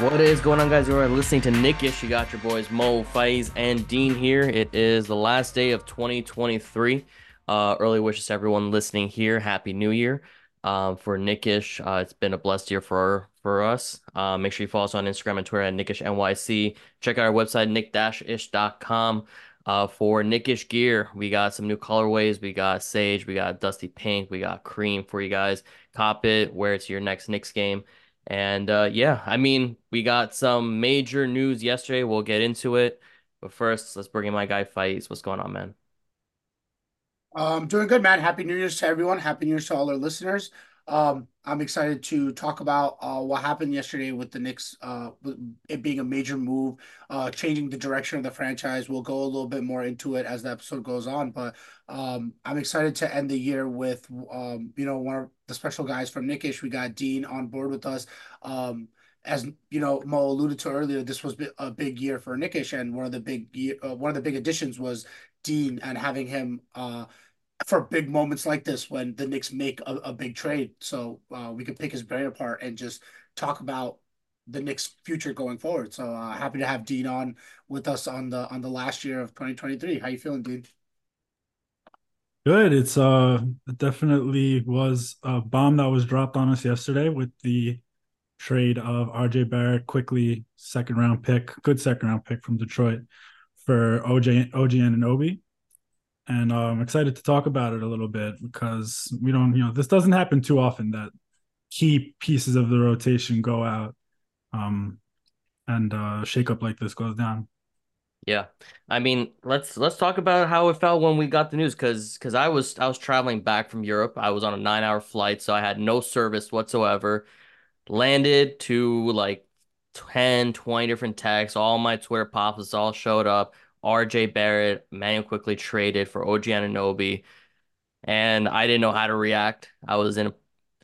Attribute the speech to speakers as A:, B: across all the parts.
A: What is going on, guys? You are listening to Knickish. You got your boys Mo, Faiz, and Dean here. It is the last day of 2023. Uh, early wishes to everyone listening here. Happy New Year. Um, for Knickish, uh, it's been a blessed year for for us. Uh, make sure you follow us on Instagram and Twitter at Knickish NYC. Check out our website, knick-ish.com. Uh, for Knickish gear, we got some new colorways. We got sage, we got dusty pink, we got cream for you guys. Cop it, wear it to your next Knicks game. And uh, yeah, I mean, we got some major news yesterday. We'll get into it. But first, let's bring in my guy Faiz. What's going on, man?
B: Um, doing good, man. Happy New Year's to everyone. Happy New Year's to all our listeners. Um, I'm excited to talk about uh, what happened yesterday with the Knicks, uh, it being a major move, uh, changing the direction of the franchise. We'll go a little bit more into it as the episode goes on, but um, I'm excited to end the year with, um, you know, one of the special guys from Knickish. We got Dean on board with us. Um, as you know, Mo alluded to earlier, this was a big year for Knickish, and one of the big year, uh, one of the big additions was Dean and having him uh for big moments like this when the Knicks make a, a big trade. So uh, we could pick his brain apart and just talk about the Knicks' future going forward. So uh, happy to have Dean on with us on the on the last year of 2023. How you feeling, Dean?
C: Good. It's uh it definitely was a bomb that was dropped on us yesterday with the trade of RJ Barrett Quickley second round pick, good second round pick from Detroit for OJ OG Anunoby. And uh, I'm excited to talk about it a little bit because we don't, you know, this doesn't happen too often that key pieces of the rotation go out um and uh shake up like this goes down.
A: Yeah. I mean, let's let's talk about how it felt when we got the news because because I was I was traveling back from Europe. I was on a nine hour flight, so I had no service whatsoever. Landed to like 10, 20 different texts. All my Twitter pops all showed up. RJ Barrett, Manuel Quickley traded for OG Anunoby, and I didn't know how to react. I was in a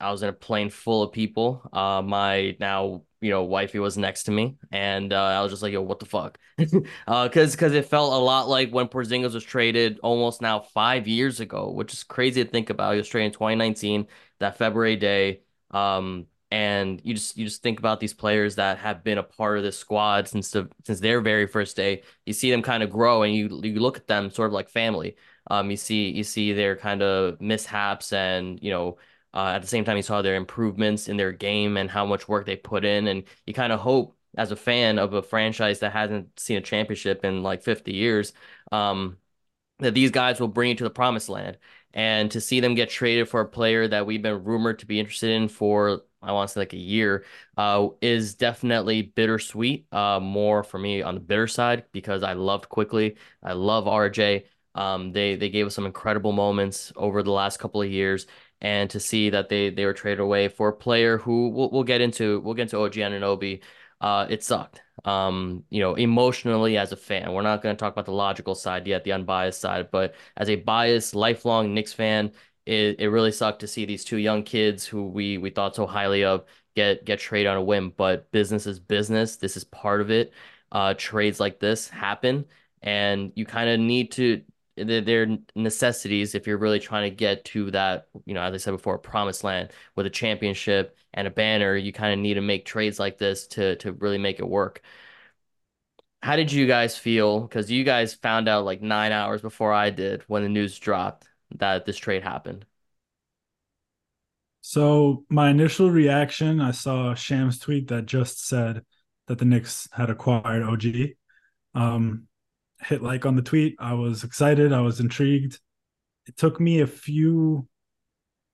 A: I was in a plane full of people. Uh, my now you know wifey was next to me, and uh, I was just like, "Yo, what the fuck?" uh, because because it felt a lot like when Porzingis was traded almost now five years ago, which is crazy to think about. He was traded in 2019, that February day. Um, and you just you just think about these players that have been a part of this squad since the since their very first day. You see them kind of grow, and you you look at them sort of like family. Um, you see you see their kind of mishaps, and you know. Uh, at the same time, you saw their improvements in their game and how much work they put in, and you kind of hope as a fan of a franchise that hasn't seen a championship in like 50 years, um, that these guys will bring you to the promised land. And to see them get traded for a player that we've been rumored to be interested in for, I want to say like a year, uh, is definitely bittersweet. Uh, more for me on the bitter side because I loved Quickley. I love RJ. Um, they they gave us some incredible moments over the last couple of years, and to see that they they were traded away for a player who we'll, we'll get into we'll get into OG Anunoby. Uh, it sucked. Um, you know, emotionally as a fan, we're not going to talk about the logical side yet, the unbiased side, but as a biased, lifelong Knicks fan, it, it really sucked to see these two young kids who we we thought so highly of get get traded on a whim. But business is business. This is part of it. Uh, trades like this happen, and you kind of need to they're necessities if you're really trying to get to that, you know, as I said before, a promised land with a championship and a banner. You kind of need to make trades like this to to really make it work. How did you guys feel? Because you guys found out like nine hours before I did when the news dropped that this trade happened.
C: So my initial reaction, I saw Shams tweet that just said that the Knicks had acquired OG. Um, hit like on the tweet. I was excited. I was intrigued. It took me a few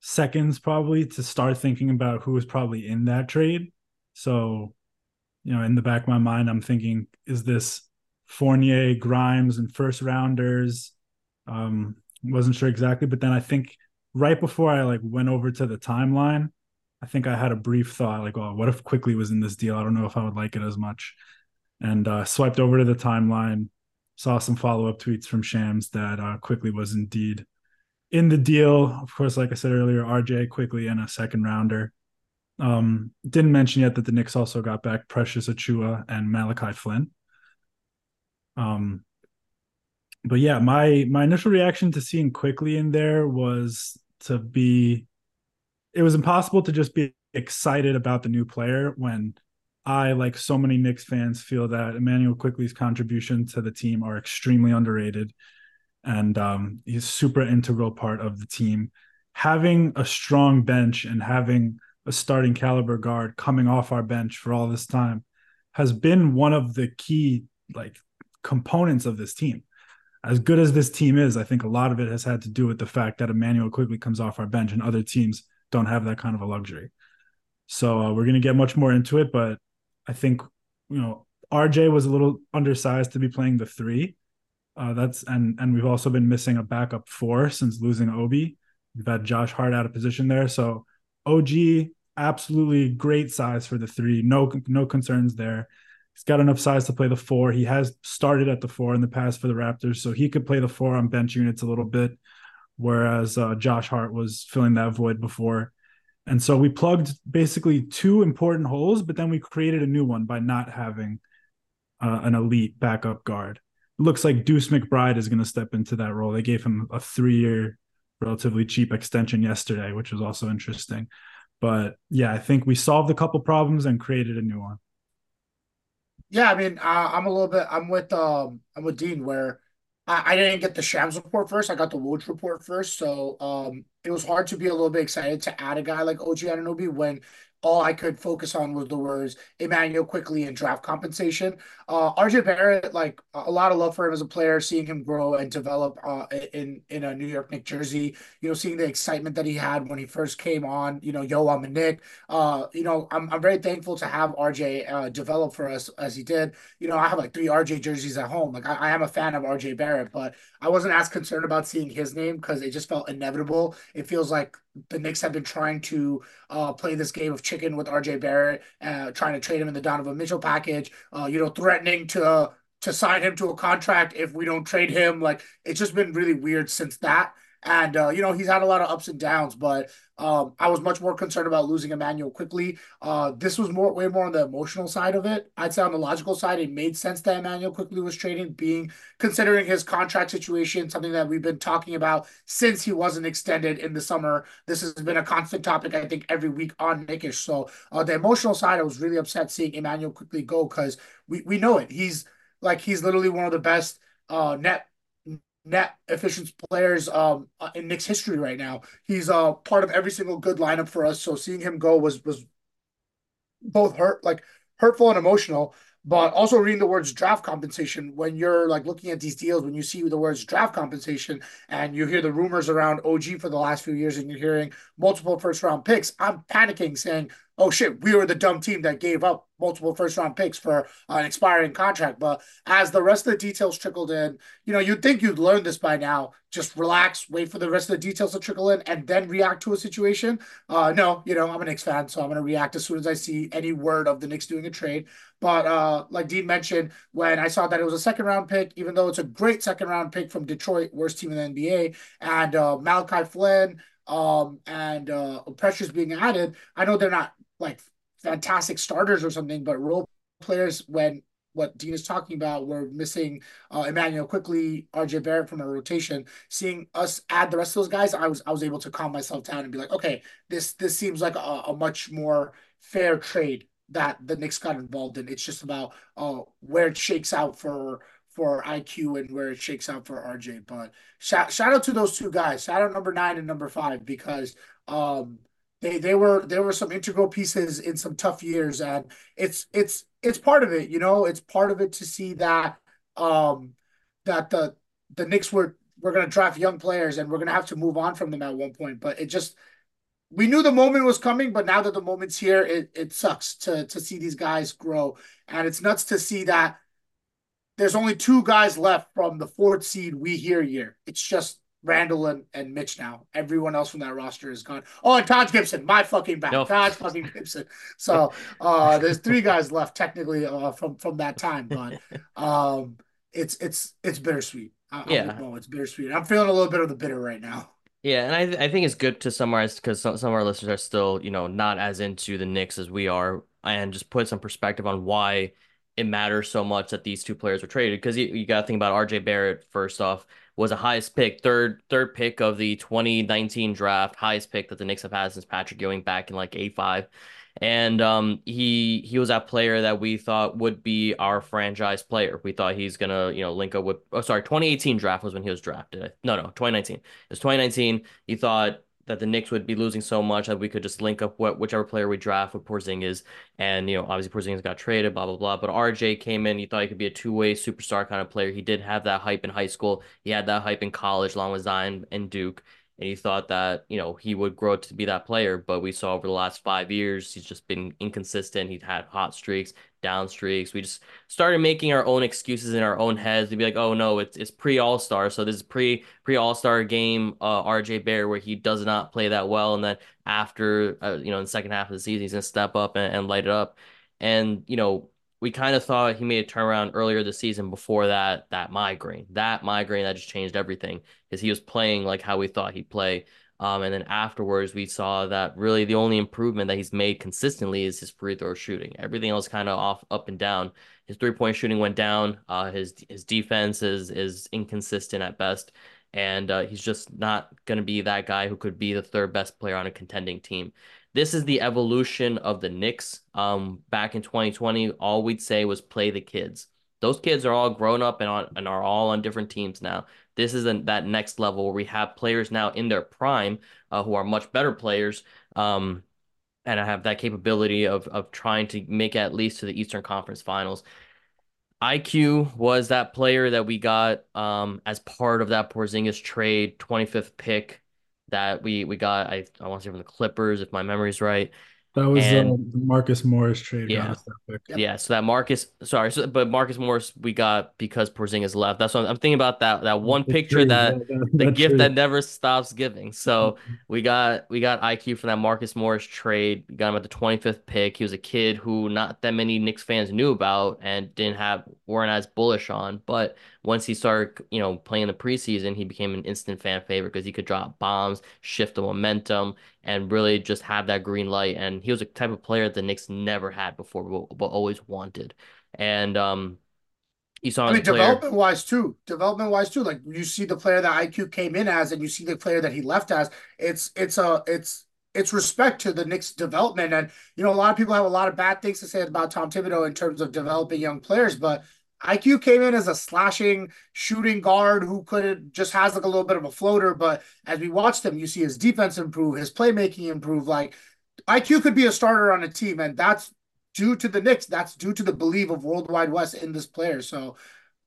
C: seconds probably to start thinking about who was probably in that trade. So, you know, in the back of my mind, I'm thinking, is this Fournier, Grimes, and first rounders? Um, wasn't sure exactly, but then I think right before I like went over to the timeline, I think I had a brief thought like, oh, what if Quickley was in this deal? I don't know if I would like it as much. and uh, swiped over to the timeline. Saw some follow up tweets from Shams that uh, Quickley was indeed in the deal. Of course, like I said earlier, RJ Quickley and a second rounder. Um, didn't mention yet that the Knicks also got back Precious Achiuwa and Malachi Flynn. Um, but yeah, my my initial reaction to seeing Quickley in there was to be. It was impossible to just be excited about the new player when I, like so many Knicks fans, feel that Immanuel Quickley's contribution to the team are extremely underrated, and um, he's super integral part of the team. Having a strong bench and having a starting caliber guard coming off our bench for all this time has been one of the key like components of this team. As good as this team is, I think a lot of it has had to do with the fact that Immanuel Quickley comes off our bench and other teams don't have that kind of a luxury. So uh, we're going to get much more into it, but I think you know RJ was a little undersized to be playing the three. Uh, that's and and we've also been missing a backup four since losing Obi. We've had Josh Hart out of position there, so OG absolutely great size for the three. No no concerns there. He's got enough size to play the four. He has started at the four in the past for the Raptors, so he could play the four on bench units a little bit, whereas uh, Josh Hart was filling that void before. And so we plugged basically two important holes, but then we created a new one by not having uh, an elite backup guard. It looks like Deuce McBride is going to step into that role. They gave him a three year, relatively cheap extension yesterday, which was also interesting. But yeah, I think we solved a couple problems and created a new one.
B: Yeah, I mean, uh, I'm a little bit. I'm with um, I'm with Dean where I, I didn't get the Shams report first. I got the Woj report first. So um, it was hard to be a little bit excited to add a guy like OG Anunoby when all I could focus on was the words Immanuel Quickley and draft compensation. Uh, RJ Barrett, like a lot of love for him as a player, seeing him grow and develop uh, in in a New York Knicks jersey. You know, seeing the excitement that he had when he first came on. You know, yo, I'm a Knick. Uh, you know, I'm I'm very thankful to have RJ uh, develop for us as he did. You know, I have like three RJ jerseys at home. Like I, I am a fan of RJ Barrett, but I wasn't as concerned about seeing his name because it just felt inevitable. It feels like the Knicks have been trying to uh, play this game of chicken with RJ Barrett, uh, trying to trade him in the Donovan Mitchell package, uh, you know, threatening to to sign him to a contract if we don't trade him. Like it's just been really weird since that. And uh, you know he's had a lot of ups and downs, but um, I was much more concerned about losing Immanuel Quickley. Uh, this was more way more on the emotional side of it. I'd say on the logical side, it made sense that Immanuel Quickley was trading, being considering his contract situation, something that we've been talking about since he wasn't extended in the summer. This has been a constant topic, I think, every week on Knickish. So uh, the emotional side, I was really upset seeing Immanuel Quickley go because we we know it. He's like he's literally one of the best uh, net net efficient players um, uh, in Knicks history right now. He's uh part of every single good lineup for us. So seeing him go was was both hurt like hurtful and emotional. But also reading the words draft compensation when you're like looking at these deals, when you see the words draft compensation and you hear the rumors around OG for the last few years and you're hearing multiple first round picks, I'm panicking saying, oh shit, we were the dumb team that gave up multiple first round picks for an expiring contract. But as the rest of the details trickled in, you know, you'd think you'd learn this by now. Just relax, wait for the rest of the details to trickle in, and then react to a situation. Uh, no, you know, I'm a Knicks fan, so I'm going to react as soon as I see any word of the Knicks doing a trade. But uh, like Dean mentioned, when I saw that it was a second round pick, even though it's a great second round pick from Detroit, worst team in the NBA, and uh, Malachi Flynn um, and uh, Precious being added, I know they're not like fantastic starters or something, but role players when what Dean is talking about, we're missing uh, Immanuel Quickley, RJ Barrett from a rotation. Seeing us add the rest of those guys, I was I was able to calm myself down and be like, okay, this this seems like a, a much more fair trade that the Knicks got involved in. It's just about uh, where it shakes out for for IQ and where it shakes out for RJ. But shout shout out to those two guys. Shout out number nine and number five because um they they were there were some integral pieces in some tough years, and it's it's it's part of it. You know, it's part of it to see that um that the the Knicks were we're going to draft young players and we're going to have to move on from them at one point. But it just we knew the moment was coming, but now that the moment's here, it it sucks to to see these guys grow, and it's nuts to see that there's only two guys left from the fourth seed we hear year. It's just Randle and, and Mitch now. Everyone else from that roster is gone. Oh, and Taj Gibson, my fucking back.
A: No.
B: Taj fucking Gibson. So uh, there's three guys left technically uh, from from that time, but um, it's it's it's bittersweet. I,
A: Yeah.
B: no, it's bittersweet. I'm feeling a little bit of the bitter right now.
A: Yeah, and I th I think it's good to summarize because some, some of our listeners are still, you know, not as into the Knicks as we are, and just put some perspective on why it matters so much that these two players were traded. Because you, you got to think about RJ Barrett first off was the highest pick, third third pick of the 2019 draft, highest pick that the Knicks have had since Patrick Ewing back in like 85. And um, he he was that player that we thought would be our franchise player. We thought he's gonna, you know, link up with. Oh, sorry, 2018 draft was when he was drafted. No, no, 2019. It was 2019. He thought that the Knicks would be losing so much that we could just link up what whichever player we draft with Porzingis. And you know, obviously Porzingis got traded, blah blah blah. But RJ came in. He thought he could be a two-way superstar kind of player. He did have that hype in high school. He had that hype in college, along with Zion and Duke and he thought that you know he would grow to be that player but we saw over the last five years he's just been inconsistent he's had hot streaks down streaks we just started making our own excuses in our own heads to be like oh no it's it's pre all-star so this is pre pre all-star game uh RJ Barrett where he does not play that well. And then after uh, you know in the second half of the season he's gonna step up and, and light it up. And you know we kind of thought he made a turnaround earlier this season before that that migraine. That migraine that just changed everything because he was playing like how we thought he'd play. Um, and then afterwards, we saw that really the only improvement that he's made consistently is his free throw shooting. Everything else kind of off, up and down. His three point shooting went down. Uh, his his defense is is inconsistent at best, and uh, he's just not going to be that guy who could be the third best player on a contending team. This is the evolution of the Knicks. Um, back in 2020, all we'd say was play the kids. Those kids are all grown up and on and are all on different teams now. This is an, that next level where we have players now in their prime uh, who are much better players. Um, and I have that capability of of trying to make at least to the Eastern Conference Finals. IQ was that player that we got um, as part of that Porzingis trade, 25th pick that we we got. I I want to say from the Clippers, if my memory's right.
C: That was
A: And-
C: uh, the Marcus Morris trade.
A: Yeah.
C: got us that pick.
B: Yep.
A: Yeah, so that Marcus, sorry, so, but Marcus Morris we got because Porzingis left. That's what I'm, I'm thinking about that that one
C: The
A: picture
C: trade,
A: that the
C: that
A: gift
C: trade.
A: that never stops giving. So we got we got IQ from that Marcus Morris trade. We got him at the 25th pick. He was a kid who not that many Knicks fans knew about and didn't have weren't as bullish on. But once he started, you know, playing the preseason, he became an instant fan favorite because he could drop bombs, shift the momentum, and really just have that green light. And he was a type of player that the Knicks never had before, but, but always wanted. And um, you saw
B: I mean,
A: a player.
B: development wise too. Development wise too. Like you see the player that IQ came in as, and you see the player that he left as. It's it's a it's it's respect to the Knicks development. And you know, a lot of people have a lot of bad things to say about Tom Thibodeau in terms of developing young players, but IQ came in as a slashing shooting guard who could just has like a little bit of a floater. But as we watched him, you see his defense improve, his playmaking improve. Like IQ could be a starter on a team, and that's due to the Knicks. That's due to the belief of Worldwide Wes in this player. So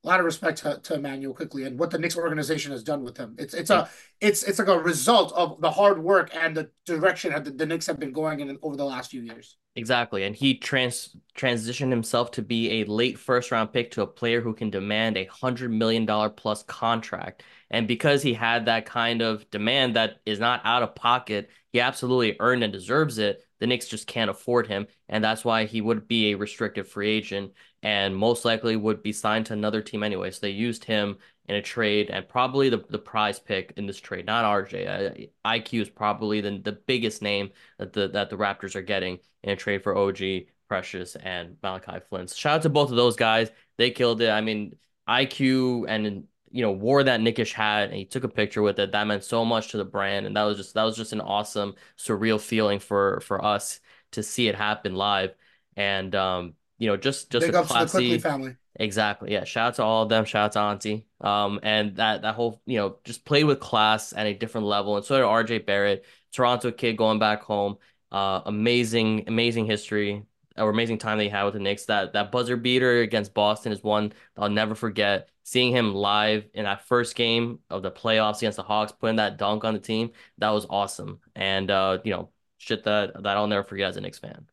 B: a lot of respect to, to Immanuel Quickley and what the Knicks organization has done with him. It's it's a it's it's like a result of the hard work and the direction that the, the Knicks have been going in over the last few years.
A: Exactly. And he trans transitioned himself to be a late first round pick to a player who can demand a hundred million dollar plus contract. And because he had that kind of demand that is not out of pocket, he absolutely earned and deserves it. The Knicks just can't afford him. And that's why he would be a restricted free agent and most likely would be signed to another team anyway. So they used him in a trade and probably the, the prize pick in this trade, not RJ. IQ is probably the, the biggest name that the that the Raptors are getting in a trade for OG, Precious, and Malachi. So shout out to both of those guys. They killed it. I mean, IQ and you know wore that Knickish hat and he took a picture with it. That meant so much to the brand, and that was just that was just an awesome, surreal feeling for for us to see it happen live. And um, you know, just just
B: Big
A: a classy.
B: family.
A: Exactly. Yeah. Shout out to all of them. Shout out to Auntie. Um, and that that whole, you know, just played with class at a different level. And so did RJ Barrett, Toronto kid going back home. Uh, amazing, amazing history or amazing time they had with the Knicks. That that buzzer beater against Boston is one I'll never forget. Seeing him live in that first game of the playoffs against the Hawks, putting that dunk on the team, that was awesome. And uh, you know, shit that that I'll never forget as a Knicks fan.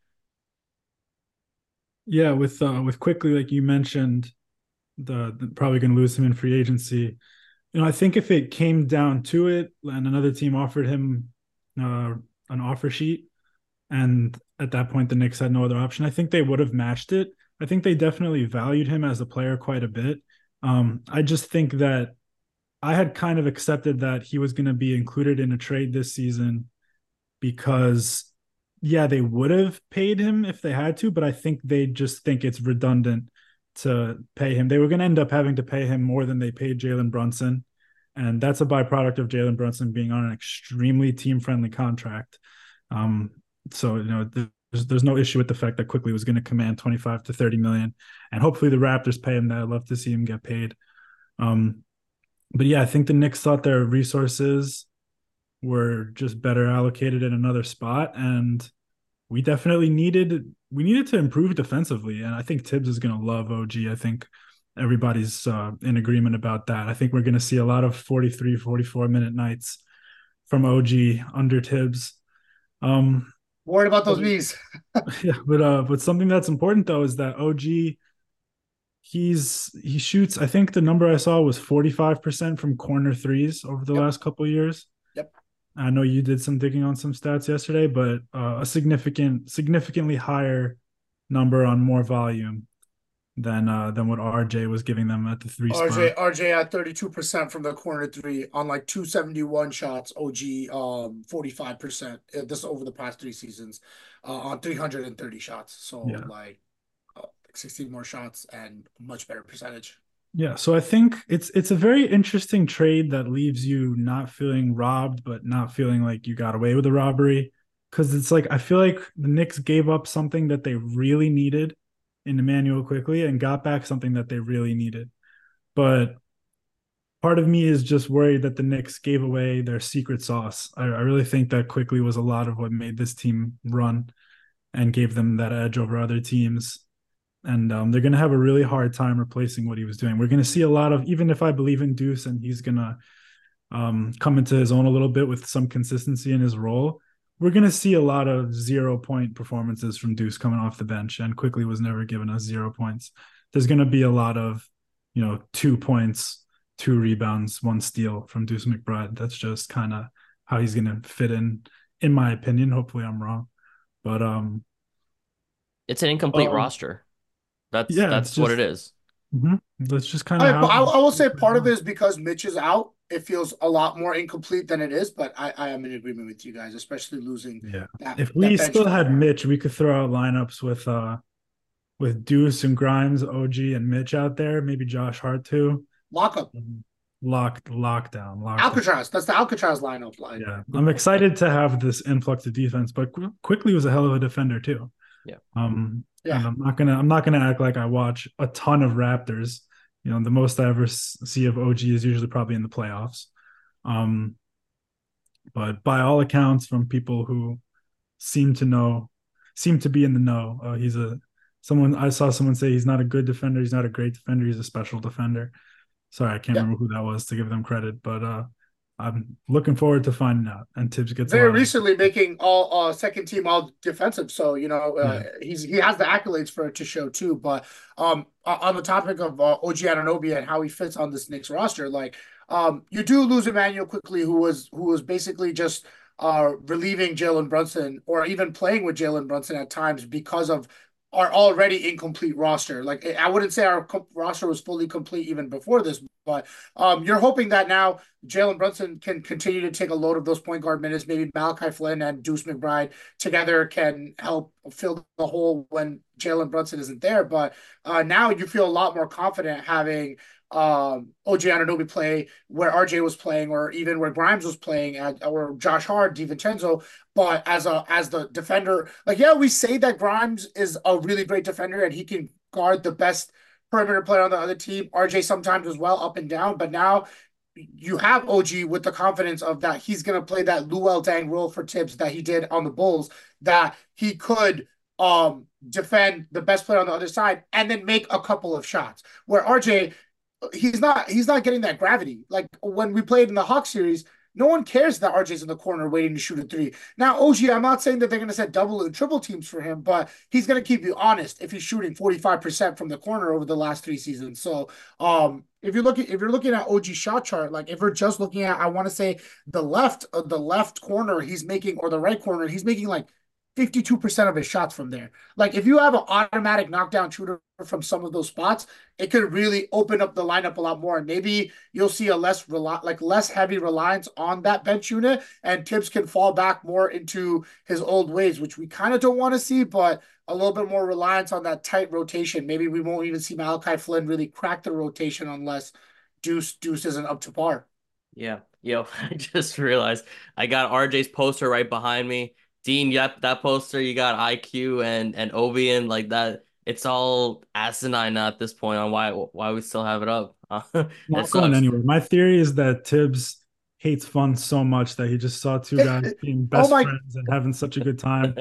C: Yeah, with uh, with Quickley, like you mentioned, the, the probably going to lose him in free agency. you know, I think if it came down to it and another team offered him uh, an offer sheet, and at that point the Knicks had no other option, I think they would have matched it. I think they definitely valued him as a player quite a bit. Um, I just think that I had kind of accepted that he was going to be included in a trade this season because, yeah, they would have paid him if they had to, but I think they just think it's redundant to pay him. They were going to end up having to pay him more than they paid Jalen Brunson. And that's a byproduct of Jalen Brunson being on an extremely team friendly contract. Um, so, you know, there's, there's no issue with the fact that Quickley was going to command 25 to 30 million. And hopefully the Raptors pay him that. I'd love to see him get paid. Um, but yeah, I think the Knicks thought their resources were just better allocated in another spot. And we definitely needed we needed to improve defensively, and I think Thibs is going to love OG. I think everybody's uh, in agreement about that. I think we're going to see a lot of 43, 44 minute nights from OG under Thibs. Um,
B: Worried about those knees.
C: yeah, but uh, but something that's important though is that OG he's he shoots. I think the number I saw was 45% from corner threes over the
B: Yep.
C: last couple of years.
B: Yep.
C: I know you did some digging on some stats yesterday, but uh, a significant, significantly higher number on more volume than uh, than what RJ was giving them at the three
B: RJ
C: spot.
B: RJ at 32% from the corner three on like 271 shots. OG um 45%. uh, This over the past three seasons uh, on 330 shots. So
C: Yeah.
B: like uh, 16 more shots and much better percentage.
C: Yeah, so I think it's it's a very interesting trade that leaves you not feeling robbed, but not feeling like you got away with the robbery. Because it's like I feel like the Knicks gave up something that they really needed in Immanuel Quickley and got back something that they really needed. But part of me is just worried that the Knicks gave away their secret sauce. I, I really think that Quickley was a lot of what made this team run and gave them that edge over other teams and um, they're going to have a really hard time replacing what he was doing. We're going to see a lot of, even if I believe in Deuce and he's going to um, come into his own a little bit with some consistency in his role, we're going to see a lot of zero point performances from Deuce coming off the bench. And Quickley was never given us zero points. There's going to be a lot of, you know, two points, two rebounds, one steal from Deuce McBride. That's just kind of how he's going to fit in, in my opinion. Hopefully I'm wrong. But um,
A: It's an incomplete
C: Um,
A: roster. That's
C: yeah,
A: that's
C: it's
A: what
C: just-
A: it is.
C: mhm. that's just kind
B: I,
C: of
B: I, I will say part of it is because Mitch is out. It feels a lot more incomplete than it is, but I, I am in agreement with you guys, especially losing
C: Yeah.
B: that.
C: If we
B: bench
C: still had. Mitch, we could throw out lineups with uh with Deuce and Grimes, OG and Mitch out there, maybe Josh Hart too.
B: lockup,
C: Locked lockdown, lockdown.
B: Alcatraz. That's the Alcatraz lineup. Like,
C: Yeah. I'm excited to have this influx of defense, but Qu- Quickley was a hell of a defender too.
A: Yeah.
C: Um
B: Yeah.
C: and I'm not gonna I'm not gonna act like I watch a ton of Raptors. You know, the most I ever see of OG is usually probably in the playoffs. Um but by all accounts from people who seem to know seem to be in the know, uh, he's a someone I saw someone say he's not a good defender, he's not a great defender, he's a special defender. Sorry, I can't
B: Yeah.
C: remember who that was to give them credit, but uh I'm looking forward to finding out. And Tibbs gets
B: very recently making all uh second team all defensive. So you know uh, he's he has the accolades for it to show too. But um on the topic of uh, OG Anunoby and how he fits on this Knicks roster, like um you do lose Immanuel Quickley, who was who was basically just uh relieving Jalen Brunson or even playing with Jalen Brunson at times because of our already incomplete roster. Like I wouldn't say our roster was fully complete even before this, but um, you're hoping that now Jalen Brunson can continue to take a load of those point guard minutes. Maybe Malachi Flynn and Deuce McBride together can help fill the hole when Jalen Brunson isn't there. But uh, now you feel a lot more confident having um, OG Anunoby play where RJ was playing, or even where Grimes was playing, at, or Josh Hart, DiVincenzo. But as a as the defender, like yeah, we say that Grimes is a really great defender and he can guard the best perimeter player on the other team. RJ sometimes as well, up and down. But now you have OG with the confidence of that he's going to play that Luol Deng role for Thibs that he did on the Bulls, that he could um defend the best player on the other side and then make a couple of shots. Where RJ, he's not he's not getting that gravity. Like when we played in the Hawk series, no one cares that RJ's in the corner waiting to shoot a three. Now, OG, I'm not saying that they're going to set double and triple teams for him, but he's going to keep you honest if he's shooting 45% from the corner over the last three seasons. So, um, if you're looking if you're looking at OG shot chart, like if we're just looking at, I want to say the left uh, the left corner he's making or the right corner he's making like 52% of his shots from there. Like if you have an automatic knockdown shooter from some of those spots, it could really open up the lineup a lot more. And maybe you'll see a less rely like less heavy reliance on that bench unit and Thibs can fall back more into his old ways, which we kind of don't want to see, but a little bit more reliance on that tight rotation. Maybe we won't even see Malachi Flynn really crack the rotation unless Deuce Deuce isn't up to par.
A: Yeah. Yo, I just realized I got RJ's poster right behind me. Dean, yep, that poster you got IQ and and Obian like that. It's all asinine at this point on why why we still have it up.
C: Not going anywhere. My theory is that Thibs hates fun so much that he just saw two eh, guys eh, being oh best oh my... friends and having such a good time.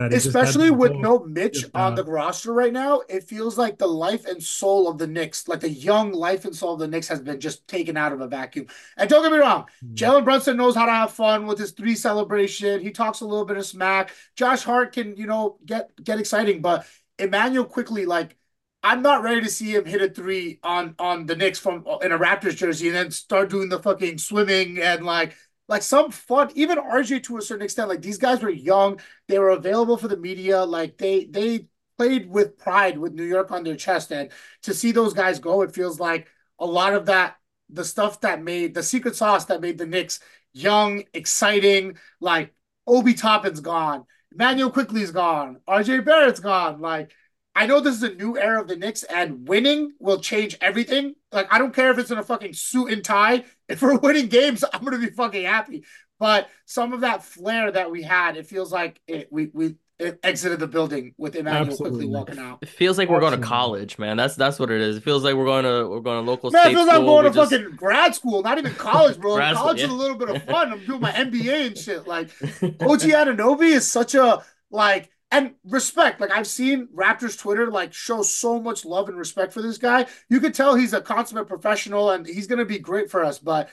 B: Especially with no Mitch on uh, the roster right now, it feels like the life and soul of the Knicks, like the young life and soul of the Knicks, has been just taken out of a vacuum. And don't get me wrong, mm. Jalen Brunson knows how to have fun with his three celebration. He talks a little bit of smack. Josh Hart can, you know, get get exciting, but Immanuel Quickley, like I'm not ready to see him hit a three on on the Knicks from in a Raptors jersey and then start doing the fucking swimming and like like some fun. Even RJ to a certain extent, like these guys were young, they were available for the media, like they they played with pride with New York on their chest, and to see those guys go, it feels like a lot of that the stuff that made the secret sauce that made the Knicks young, exciting, like Obi Toppin's gone, Immanuel Quickley's gone, RJ Barrett's gone, like I know this is a new era of the Knicks, and winning will change everything. Like, I don't care if it's in a fucking suit and tie. If we're winning games, I'm gonna be fucking happy. But some of that flair that we had, it feels like it we we exited the building with Immanuel Quickley walking out.
A: It feels like we're going to college, man. That's that's what it is. It feels like we're going to we're going to local.
B: Man,
A: it
B: feels
A: like
B: I'm going to
A: just...
B: fucking grad school, not even college, bro. college school, yeah. is a little bit of fun. I'm doing my MBA and shit. Like OG Anunoby is such a like and respect. Like I've seen Raptors Twitter like show so much love and respect for this guy. You could tell he's a consummate professional and he's gonna be great for us. But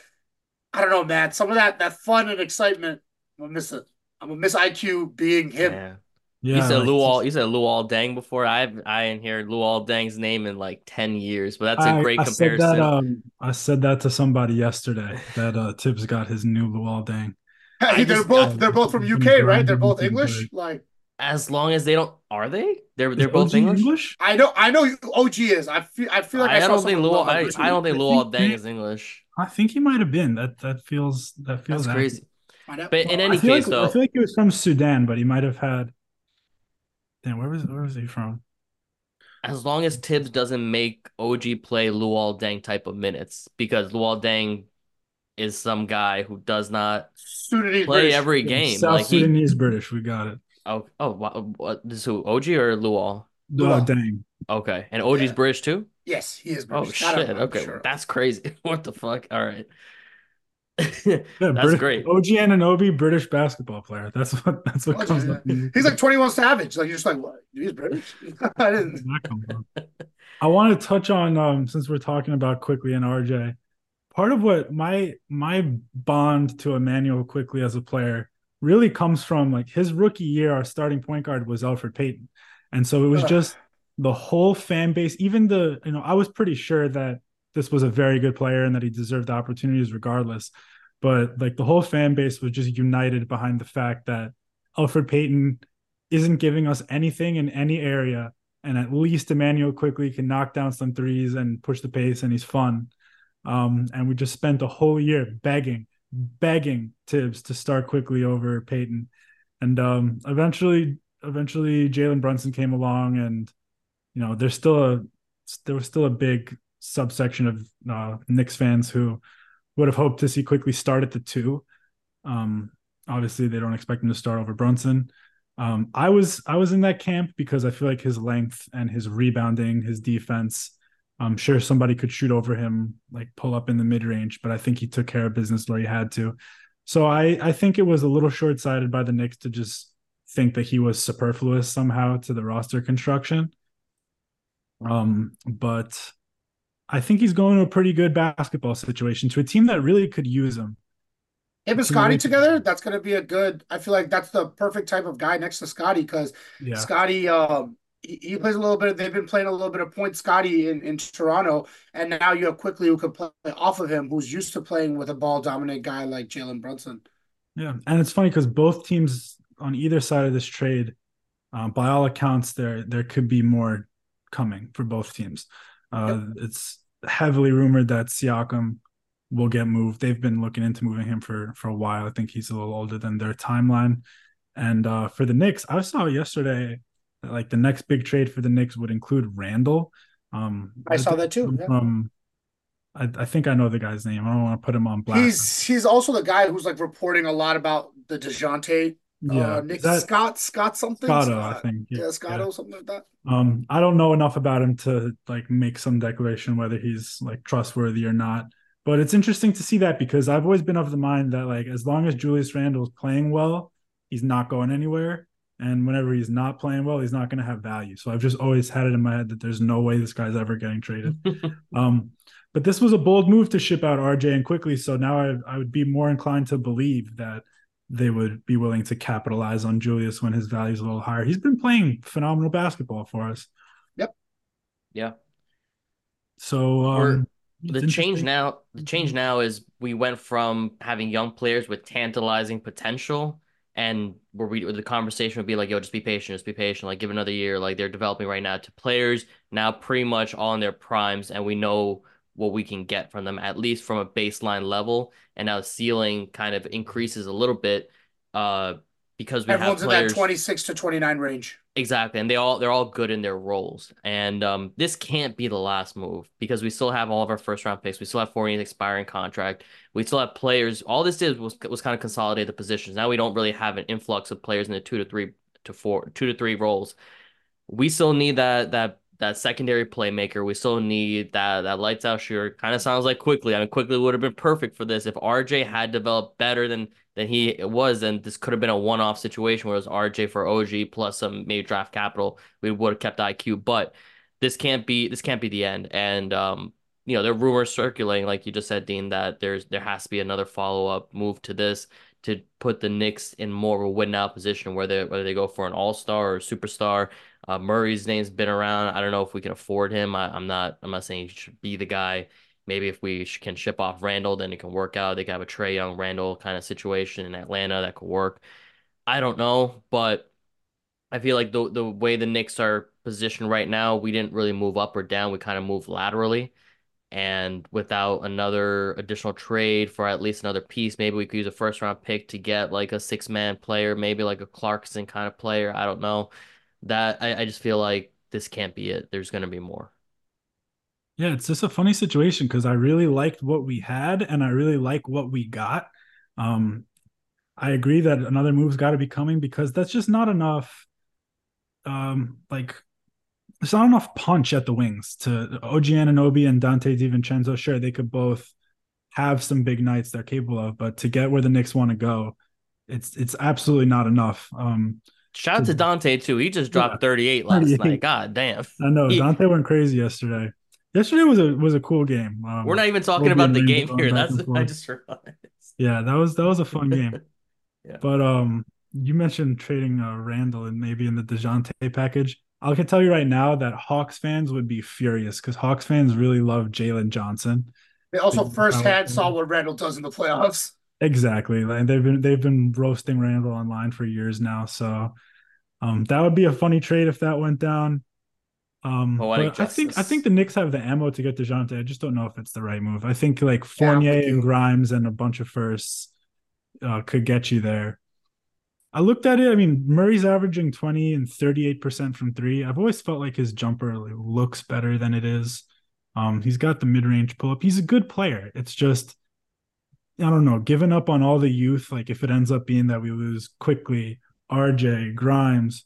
B: I don't know, man. Some of that that fun and excitement, I'm gonna miss it. I'm gonna miss IQ being him.
A: Yeah. Yeah, he said like, Luol. He said Luol Deng before. I I didn't hear Luol Deng's name in like ten years, but that's a great
C: I
A: comparison.
C: Said that, um, I said that to somebody yesterday that uh, Thibs got his new Luol Deng.
B: Hey, they're just, both they're both from UK, right? They're both English. Like
A: as long as they don't are they? They're they're both English? English?
B: I know I know OG is. I feel I feel like I,
A: I don't think Luol I, I, don't think Luol Deng is English.
C: I think he might have been. That that feels that feels
A: That's crazy. But well, in any
C: case,
A: like, though,
C: I feel like he was from Sudan, but he might have had. Damn, where was where was he from?
A: As long as Thibs doesn't make OG play Luol Deng type of minutes, because Luol Deng is some guy who does not Sudanese play British. every game.
C: South like Sudanese he, British, we got it.
A: Oh, oh, what, what this who OG or Luol?
C: Oh, dang.
A: Okay, and OG's yeah. British too.
B: Yes, he is.
A: Oh, British. Oh shit. Okay, sure. that's crazy. what the fuck? All right. yeah, that's British, great.
C: OG Anunoby, British basketball player. That's what. That's what OG, comes up.
B: He's like Twenty One Savage. Like you're just like, what? He's British. I didn't.
C: I want to touch on um since we're talking about Quickley and RJ. Part of what my my bond to Immanuel Quickley as a player really comes from like his rookie year, our starting point guard was Elfrid Payton. And so it was just the whole fan base, even the, you know, I was pretty sure that this was a very good player and that he deserved the opportunities regardless. But like the whole fan base was just united behind the fact that Elfrid Payton isn't giving us anything in any area. And at least Immanuel Quickley can knock down some threes and push the pace and he's fun. Um, and we just spent a whole year begging begging Thibs to start Quickley over Payton. And um, eventually, eventually Jalen Brunson came along, and you know, there's still a there was still a big subsection of uh, Knicks fans who would have hoped to see Quickley start at the two. Um, obviously, they don't expect him to start over Brunson. Um, I was I was in that camp because I feel like his length and his rebounding, his defense, I'm sure somebody could shoot over him, like pull up in the mid range, but I think he took care of business where he had to. So I, I think it was a little short sighted by the Knicks to just think that he was superfluous somehow to the roster construction. Um, but I think he's going to a pretty good basketball situation to a team that really could use him.
B: Him and Scottie together, that's gonna be a good. I feel like that's the perfect type of guy next to Scottie because
C: Yeah.
B: Scottie, um, he, he plays a little bit. They've been playing a little bit of point Scottie in, in Toronto, and now you have Quickley who can play off of him, who's used to playing with a ball dominant guy like Jalen Brunson.
C: Yeah, and it's funny because both teams on either side of this trade, um, by all accounts, there there could be more coming for both teams. Uh, It's heavily rumored that Siakam will get moved. They've been looking into moving him for for a while. I think he's a little older than their timeline. And uh, for the Knicks, I saw yesterday that like the next big trade for the Knicks would include Randle. Um,
B: I saw that too, yeah.
C: From I, I think I know the guy's name. I don't want to put him on blast.
B: He's he's also the guy who's like reporting a lot about the Dejounte.
C: Yeah,
B: uh, Nick
C: that-
B: Scott Scott something.
C: Scotto, I think.
B: Yeah, Scotto something like that.
C: Um, I don't know enough about him to like make some declaration whether he's like trustworthy or not. But it's interesting to see that because I've always been of the mind that like as long as Julius Randle's playing well, he's not going anywhere. And whenever he's not playing well, he's not going to have value. So I've just always had it in my head that there's no way this guy's ever getting traded. um, but this was a bold move to ship out RJ and quickly. So now I, I would be more inclined to believe that they would be willing to capitalize on Julius when his value is a little higher. He's been playing phenomenal basketball for us. Yep.
A: Yeah.
C: So
A: We're-
C: um,
A: the change now the change now is we went from having young players with tantalizing potential and where we the conversation would be like yo just be patient just be patient like give another year like they're developing right now to players now pretty much all in their primes and we know what we can get from them at least from a baseline level and now the ceiling kind of increases a little bit uh because we
B: Everyone's
A: have
B: in
A: players
B: that 26 to 29 range.
A: Exactly, and they all they're all good in their roles. And um, this can't be the last move because we still have all of our first round picks. We still have Fournier's expiring contract. We still have players. All this did was was kind of consolidate the positions. Now we don't really have an influx of players in the two to three to four two to three roles. We still need that that that secondary playmaker. We still need that that lights out shooter. Kind of sounds like Quickley. I mean, Quickley would have been perfect for this if RJ had developed better than than he was. Then this could have been a one off situation where it was RJ for OG plus some maybe draft capital. We would have kept IQ, but this can't be this can't be the end. And um, you know, there are rumors circulating, like you just said, Dean, that there's there has to be another follow up move to this to put the Knicks in more of a win now position, whether whether they go for an all star or superstar. Uh, Murray's name's been around. I don't know if we can afford him. I, I'm not. I'm not saying he should be the guy. Maybe if we sh- can ship off Randle, then it can work out. They could have a Trae Young Randle kind of situation in Atlanta that could work. I don't know, but I feel like the the way the Knicks are positioned right now, we didn't really move up or down. We kind of moved laterally. And without another additional trade for at least another piece, maybe we could use a first round pick to get like a six man player, maybe like a Clarkson kind of player. I don't know. That I, I just feel like this can't be it. There's gonna be more.
C: Yeah, it's just a funny situation because I really liked what we had and I really like what we got. Um, I agree that another move's got to be coming because that's just not enough. Um, like there's not enough punch at the wings to OG Anunoby and Donte DiVincenzo. Sure, they could both have some big nights they're capable of, but to get where the Knicks want to go, it's it's absolutely not enough. Um,
A: Shout out to Donte too. He just dropped 38 last night. God damn.
C: I know
A: He-
C: Donte went crazy yesterday. Yesterday was a was a cool game. Um,
A: We're not even talking
C: Kobe
A: about
C: and
A: the game here. That's
C: and.
A: I just realized.
C: Yeah, that was that was a fun game.
A: Yeah.
C: But um, you mentioned trading uh, Randle and maybe in the Dejounte package. I can tell you right now that Hawks fans would be furious because Hawks fans really love Jalen Johnson.
B: They also
C: Big
B: firsthand saw what Randle does in the playoffs.
C: Exactly, like they've been they've been roasting Randle online for years now. So, um, that would be a funny trade if that went down. Um, but I think I think the Knicks have the ammo to get Dejounte. I just don't know if it's the right move. I think like
B: Yeah,
C: Fournier
B: you.
C: and Grimes and a bunch of firsts uh, could get you there. I looked at it. I mean, Murray's averaging 20 and 38% from three. I've always felt like his jumper looks better than it is. Um, he's got the mid range pull up. He's a good player. It's just, I don't know, given up on all the youth. Like if it ends up being that we lose Quickley, RJ, Grimes,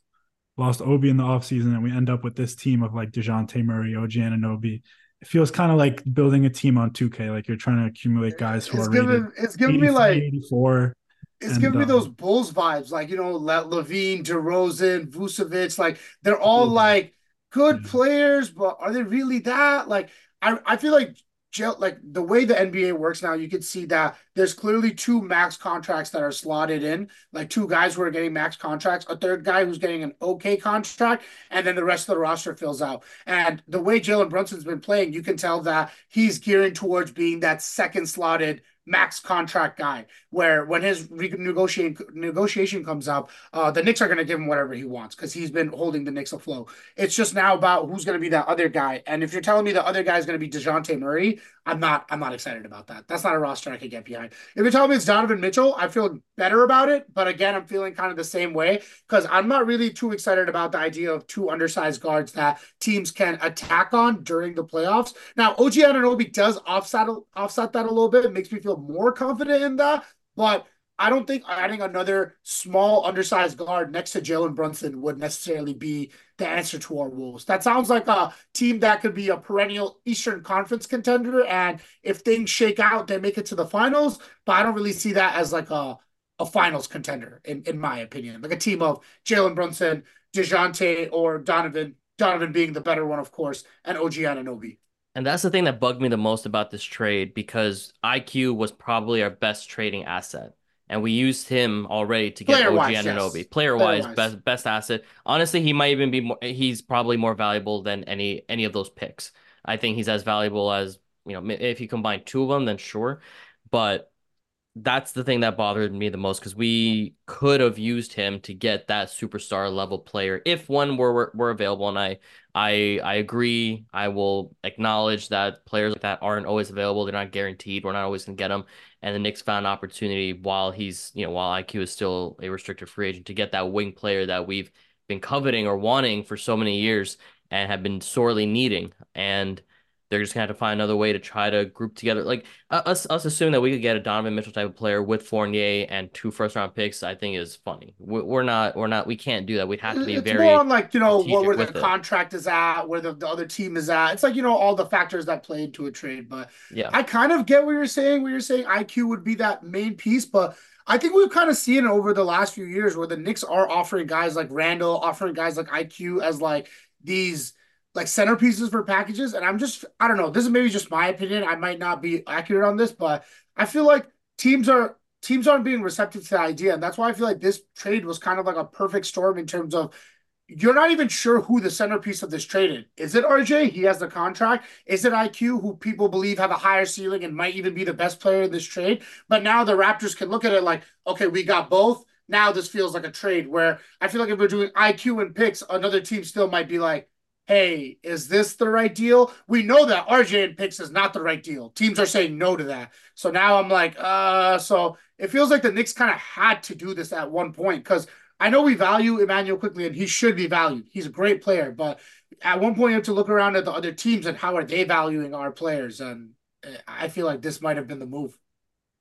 C: lost Obi in the offseason, and we end up with this team of like DeJounte Murray, OG Anunoby. It feels kind of like building a team on 2K. Like you're trying to accumulate guys who
B: It's
C: are
B: giving it's giving me like
C: 84.
B: it's
C: and,
B: giving me
C: um,
B: those Bulls vibes, like you know, Le- LaVine, DeRozan, Vucevic, like they're all like good
C: Yeah.
B: players, but are they really that? Like I I feel like Jill, like the way the NBA works now, you can see that there's clearly two max contracts that are slotted in, like two guys who are getting max contracts, a third guy who's getting an okay contract, and then the rest of the roster fills out. And the way Jalen Brunson's been playing, you can tell that he's gearing towards being that second slotted max contract guy. Where when his negotiation negotiation comes up, uh, the Knicks are going to give him whatever he wants because he's been holding the Knicks afloat. It's just now about who's going to be that other guy. And if you're telling me the other guy is going to be Dejounte Murray, I'm not. I'm not excited about that. That's not a roster I could get behind. If you tell me it's Donovan Mitchell, I feel better about it. But again, I'm feeling kind of the same way because I'm not really too excited about the idea of two undersized guards that teams can attack on during the playoffs. Now, OG Anunoby does offset offset that a little bit. It makes me feel more confident in that. But I don't think adding another small, undersized guard next to Jalen Brunson would necessarily be the answer to our Wolves. That sounds like a team that could be a perennial Eastern Conference contender, and if things shake out, they make it to the finals. But I don't really see that as like a a finals contender, in, in my opinion. Like a team of Jalen Brunson, Dejounte, or Donovan. Donovan being the better one, of course, and OG Anunoby.
A: And that's the thing that bugged me the most about this trade because IQ was probably our best trading asset and we used him already to get OG. Yes. Player wise, best best asset. Honestly, he might even be more. He's probably more valuable than any any of those picks. I think he's as valuable as you know. If you combine two of them, then sure. But that's the thing that bothered me the most because we could have used him to get that superstar level player if one were, were were available. And I I I agree. I will acknowledge that players like that aren't always available. They're not guaranteed. We're not always gonna get them. And the Knicks found an opportunity while he's you know while IQ is still a restricted free agent to get that wing player that we've been coveting or wanting for so many years and have been sorely needing. And they're just gonna have to find another way to try to group together. Like uh, us, us assuming that we could get a Donovan Mitchell type of player with Fournier and two first round picks, I think is funny. We're not, we're not, we can't do that. We'd have to be
B: it's
A: very
B: more on like you know what where the contract is at, where the, the other team is at. It's like you know all the factors that play into a trade. But
A: yeah,
B: I kind of get what you're saying. What you're saying, IQ would be that main piece, but. I think we've kind of seen over the last few years where the Knicks are offering guys like Randle, offering guys like IQ as like these like centerpieces for packages. And I'm just, I don't know, this is maybe just my opinion. I might not be accurate on this, but I feel like teams are teams aren't being receptive to the idea. And that's why I feel like this trade was kind of like a perfect storm in terms of you're not even sure who the centerpiece of this trade is. Is it RJ? He has the contract. Is it IQ, who people believe have a higher ceiling and might even be the best player in this trade? But now the Raptors can look at it like, okay, we got both. Now this feels like a trade where I feel like if we're doing IQ and picks, another team still might be like, hey, is this the right deal? We know that RJ and picks is not the right deal. Teams are saying no to that. So now I'm like, uh, so it feels like the Knicks kind of had to do this at one point because I know we value Immanuel Quickley and he should be valued. He's a great player, but at one point you have to look around at the other teams and how are they valuing our players? And eh, I feel like this might have been the move.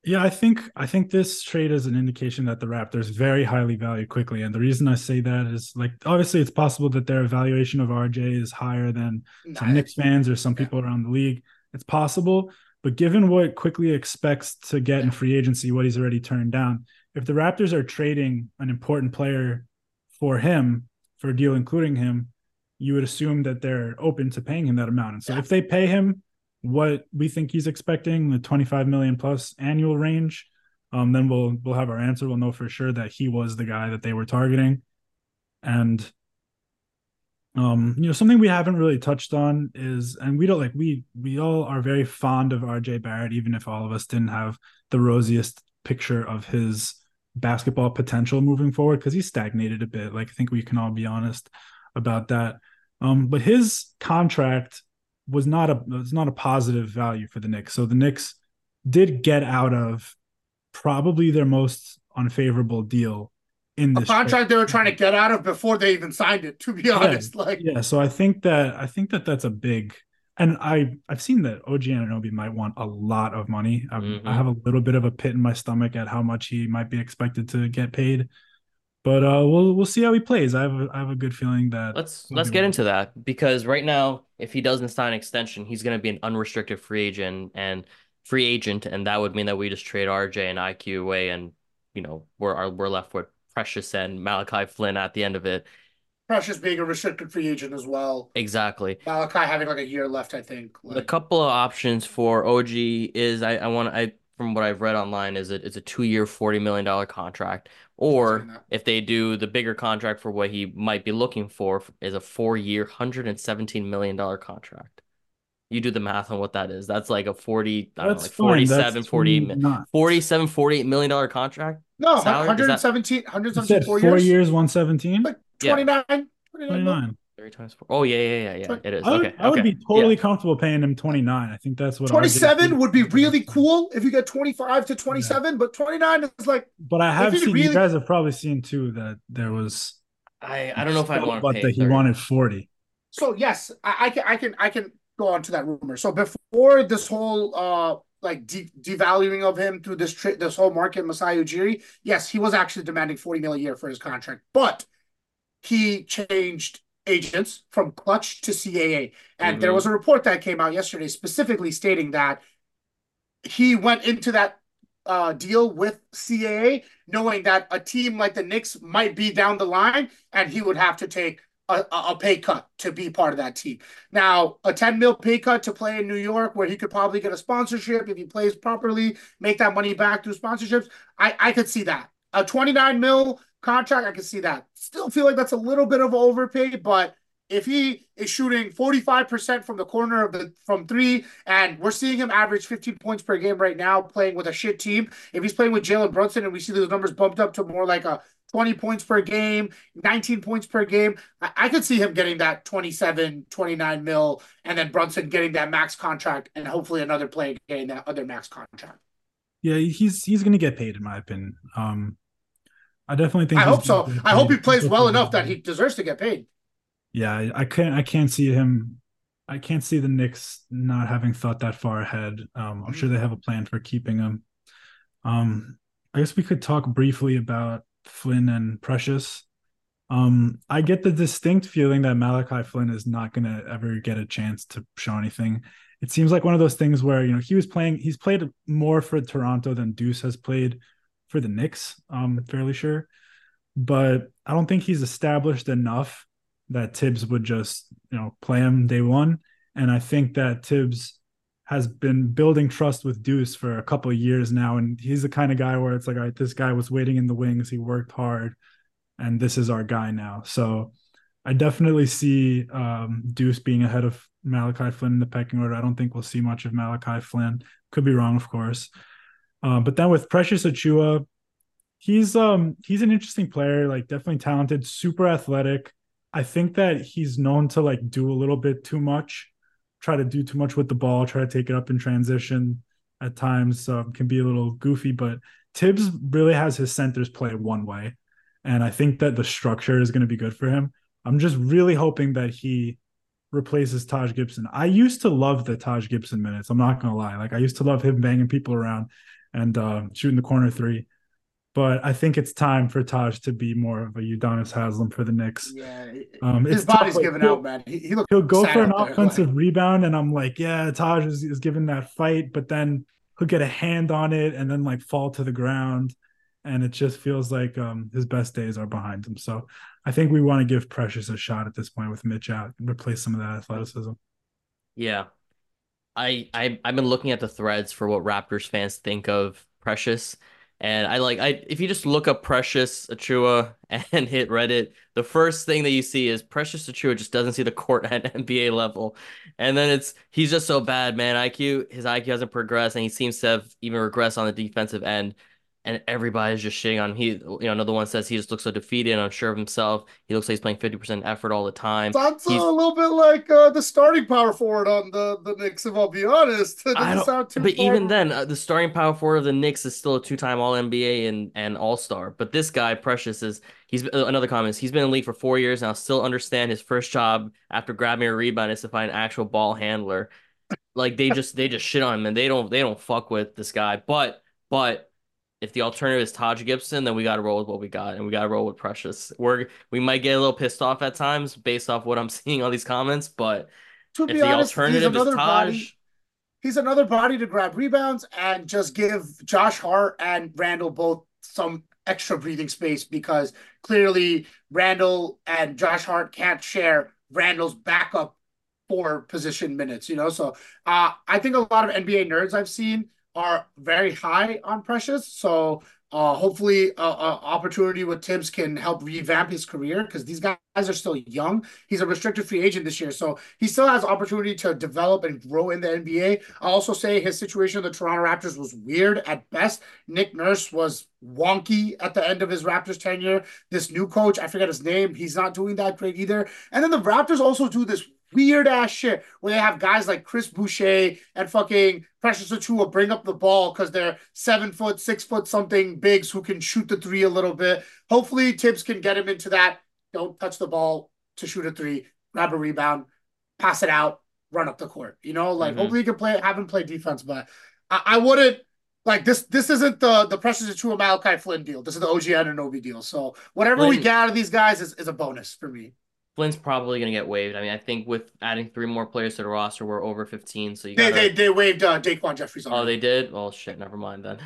C: Yeah, I think I think this trade is an indication that the Raptors very highly value Quickley, and the reason I say that is like obviously it's possible that their evaluation of RJ is higher than some Knicks fans or some people around the league. It's possible, but given what Quickley expects to get in free agency, what he's already turned down, if the Raptors are trading an important player for him for a deal including him, you would assume that they're open to paying him that amount. And so yeah. if they pay him what we think he's expecting, the 25 million plus annual range, um, then we'll we'll have our answer. We'll know for sure that he was the guy that they were targeting. And um, you know, something we haven't really touched on is and we don't like we we all are very fond of RJ Barrett, even if all of us didn't have the rosiest picture of his basketball potential moving forward, because he's stagnated a bit. Like I think we can all be honest about that. Um, but his contract was not a was not a positive value for the Knicks. So the Knicks did get out of probably their most unfavorable deal in this
B: a contract trade. they were trying to get out of before they even signed it. To be honest,
C: yeah.
B: like
C: yeah. So I think that I think that that's a big. And I I've seen that OG Anunoby might want a lot of money. Mm-hmm. I have a little bit of a pit in my stomach at how much he might be expected to get paid. But uh, we'll we'll see how he plays. I have a, I have a good feeling that
A: let's let's get into that because right now, if he doesn't sign an extension, he's going to be an unrestricted free agent and free agent, and that would mean that we just trade RJ and IQ away, and you know we're we're left with Precious and Malachi Flynn at the end of it.
B: Precious being a restricted free agent as well.
A: Exactly.
B: Malachi having like a year left, I think.
A: The
B: Like,
A: couple of options for OG is I, I want I from what I've read online is it it's a two year forty million dollar contract or if they do the bigger contract for what he might be looking for is a four year hundred and seventeen million dollar contract. You do the math on what that is. That's like a 40 I don't know, like
C: fine.
A: 47
C: That's
A: 48 mi-
C: not.
A: 47 48 million dollar contract.
B: no,
A: salary, is
B: 117,
C: You
B: 117
C: said
B: four
C: four
B: years.
C: years, one seventeen.
B: Like
A: Yeah.
B: 29, 29
C: Twenty nine.
A: 30 times four. Oh yeah, yeah, yeah, yeah. It is.
C: I would,
A: okay.
C: I would
A: okay.
C: be totally
A: Yeah.
C: comfortable paying him twenty nine. I think that's what
B: 27 would be really cool if you get 25 to 27, but 29 is like
C: But I have seen
B: really-
C: you guys have probably seen too that there was
A: I I don't know if I want to
C: but that he
A: 30.
C: wanted forty.
B: So yes, I, I can I can I can go on to that rumor. So before this whole uh like de- devaluing of him through this tri- this whole market, Masai Ujiri, yes, he was actually demanding 40 mil a year for his contract, but he changed agents from clutch to CAA. And there
A: Mhm.
B: was a report that came out yesterday specifically stating that he went into that uh, deal with CAA knowing that a team like the Knicks might be down the line and he would have to take a, a a pay cut to be part of that team. Now, a 10 mil pay cut to play in New York where he could probably get a sponsorship if he plays properly, make that money back through sponsorships. I, I could see that. A 29 mil contract, I can see that. Still feel like that's a little bit of overpay, but if he is shooting 45% from the corner of the from three, and we're seeing him average 15 points per game right now playing with a shit team. If he's playing with Jalen Brunson and we see those numbers bumped up to more like a 20 points per game, 19 points per game, I, I could see him getting that 27, 29 mil, and then Brunson getting that max contract, and hopefully another player getting that other max contract.
C: Yeah, he's he's gonna get paid in my opinion. Um, I definitely think
B: I hope so. I hope he plays well enough that he deserves to get paid.
C: Yeah, I- I can't I can't see him. I can't see the Knicks not having thought that far ahead. Um, I'm sure they have a plan for keeping him. Um, I guess we could talk briefly about Flynn and Precious. Um, I get the distinct feeling that Malachi Flynn is not going to ever get a chance to show anything. It seems like one of those things where you know he was playing. He's played more for Toronto than Deuce has played for the Knicks. I'm fairly sure, but I don't think he's established enough that Thibs would just you know play him day one. And I think that Thibs has been building trust with Deuce for a couple of years now, and he's the kind of guy where it's like, all right, this guy was waiting in the wings. He worked hard, and this is our guy now. So I definitely see um, Deuce being ahead of Malachi Flynn in the pecking order. I don't think we'll see much of Malachi Flynn. Could be wrong, of course. Uh, but then with Precious Achiuwa, he's um he's an interesting player, like definitely talented, super athletic. I think that he's known to like do a little bit too much, try to do too much with the ball, try to take it up in transition at times. Um, can be a little goofy, but Thibs really has his centers play one way. And I think that the structure is going to be good for him. I'm just really hoping that he replaces Taj Gibson. I used to love the Taj Gibson minutes. I'm not going to lie. Like I used to love him banging people around and uh, shooting the corner three. But I think it's time for Taj to be more of a Udonis Haslem for the Knicks.
B: Yeah,
C: Um,
B: his
C: it's tough,
B: body's
C: like,
B: giving
C: he'll-
B: out, man. He, he
C: he'll go
B: sad
C: for an
B: out there,
C: offensive
B: like-
C: rebound, and I'm like, yeah, Taj is, is giving that fight, but then he'll get a hand on it and then like fall to the ground. And it just feels like um, his best days are behind him. So I think we want to give Precious a shot at this point with Mitch out and replace some of that athleticism.
A: Yeah. I, I I've been looking at the threads for what Raptors fans think of Precious. And I like I if you just look up Precious Achiuwa and hit Reddit, the first thing that you see is Precious Achiuwa just doesn't see the court at NBA level. And then it's he's just so bad, man. IQ, his IQ hasn't progressed and he seems to have even regressed on the defensive end. And everybody's just shitting on him. he you know, another one says he just looks so defeated and unsure of himself. He looks like he's playing 50% effort all the time.
B: Sounds a little bit like uh, the starting power forward on the the Knicks, if I'll be honest.
A: I don't, but even then, uh, the starting power forward of the Knicks is still a two-time All NBA and and All Star. But this guy, Precious, is he's uh, another comment. is He's been in the league for four years now. Still understand his first job after grabbing a rebound is to find an actual ball handler. Like they just they just shit on him and they don't they don't fuck with this guy. But but if the alternative is Taj Gibson, then we got to roll with what we got and we got to roll with Precious. We're we might get a little pissed off at times based off what I'm seeing on these comments, but
B: to
A: if
B: be
A: the
B: honest, he's
A: alternative is
B: another
A: Taj.
B: body. He's another body to grab rebounds and just give Josh Hart and Randle both some extra breathing space because clearly Randle and Josh Hart can't share Randle's backup four position minutes, you know. So uh, I think a lot of NBA nerds I've seen are very high on Precious. So uh, hopefully, uh, uh, opportunity with Thibs can help revamp his career because these guys are still young. He's a restricted free agent this year, so he still has opportunity to develop and grow in the NBA. I'll also say his situation with the Toronto Raptors was weird at best. Nick Nurse was wonky at the end of his Raptors tenure. This new coach, I forget his name, he's not doing that great either. And then the Raptors also do this weird ass shit where they have guys like Chris Boucher and fucking Precious Achiuwa bring up the ball because they're seven foot, six foot something bigs who can shoot the three a little bit. Hopefully, Thibs can get him into that. Don't touch the ball to shoot a three, grab a rebound, pass it out, run up the court. You know, like
A: Mhm.
B: hopefully you can play, have him play defense, but I, I wouldn't. Like this, this isn't the the Precious Achiuwa Malachi Flynn deal. This is the OG Anunoby deal. So whatever we
A: Flynn-
B: get out of these guys is, is a bonus for me.
A: Flynn's probably gonna get waived. I mean, I think with adding three more players to the roster, we're over 15. So you
B: They
A: gotta.
B: they they waived uh, DaQuan Jeffries.
A: Oh,
B: already.
A: they did. Oh shit, never mind then.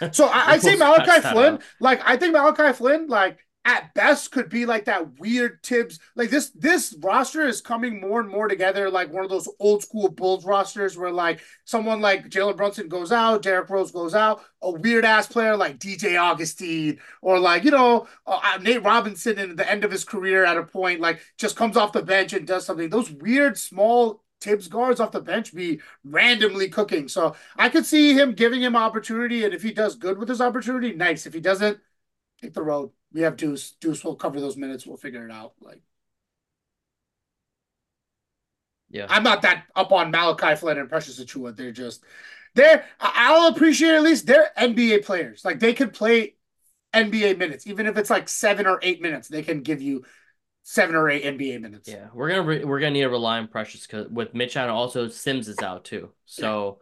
A: Yeah.
B: So I, I'd say Malachi Flynn, like I think Malachi Flynn, like at best could be like that weird Thibs. Like this this roster is coming more and more together, like one of those old school Bulls rosters where like someone like Jalen Brunson goes out, Derrick Rose goes out, a weird ass player like DJ Augustin or like you know uh, Nate Robinson in the end of his career at a point like just comes off the bench and does something. Those weird small Thibs guards off the bench be randomly cooking. So I could see him giving him opportunity, and if he does good with his opportunity, nice. If he doesn't, take the road. We have Deuce. Deuce will cover those minutes. We'll figure it out. Like
A: Yeah.
B: I'm not that up on Malachi Flynn and Precious Achiuwa. They're just they're. I'll appreciate at least they're NBA players. Like they could play NBA minutes, even if it's like seven or eight minutes. They can give you seven or eight NBA minutes.
A: Yeah, we're gonna re- we're gonna need to rely on Precious because with Mitch out, also Sims is out too, so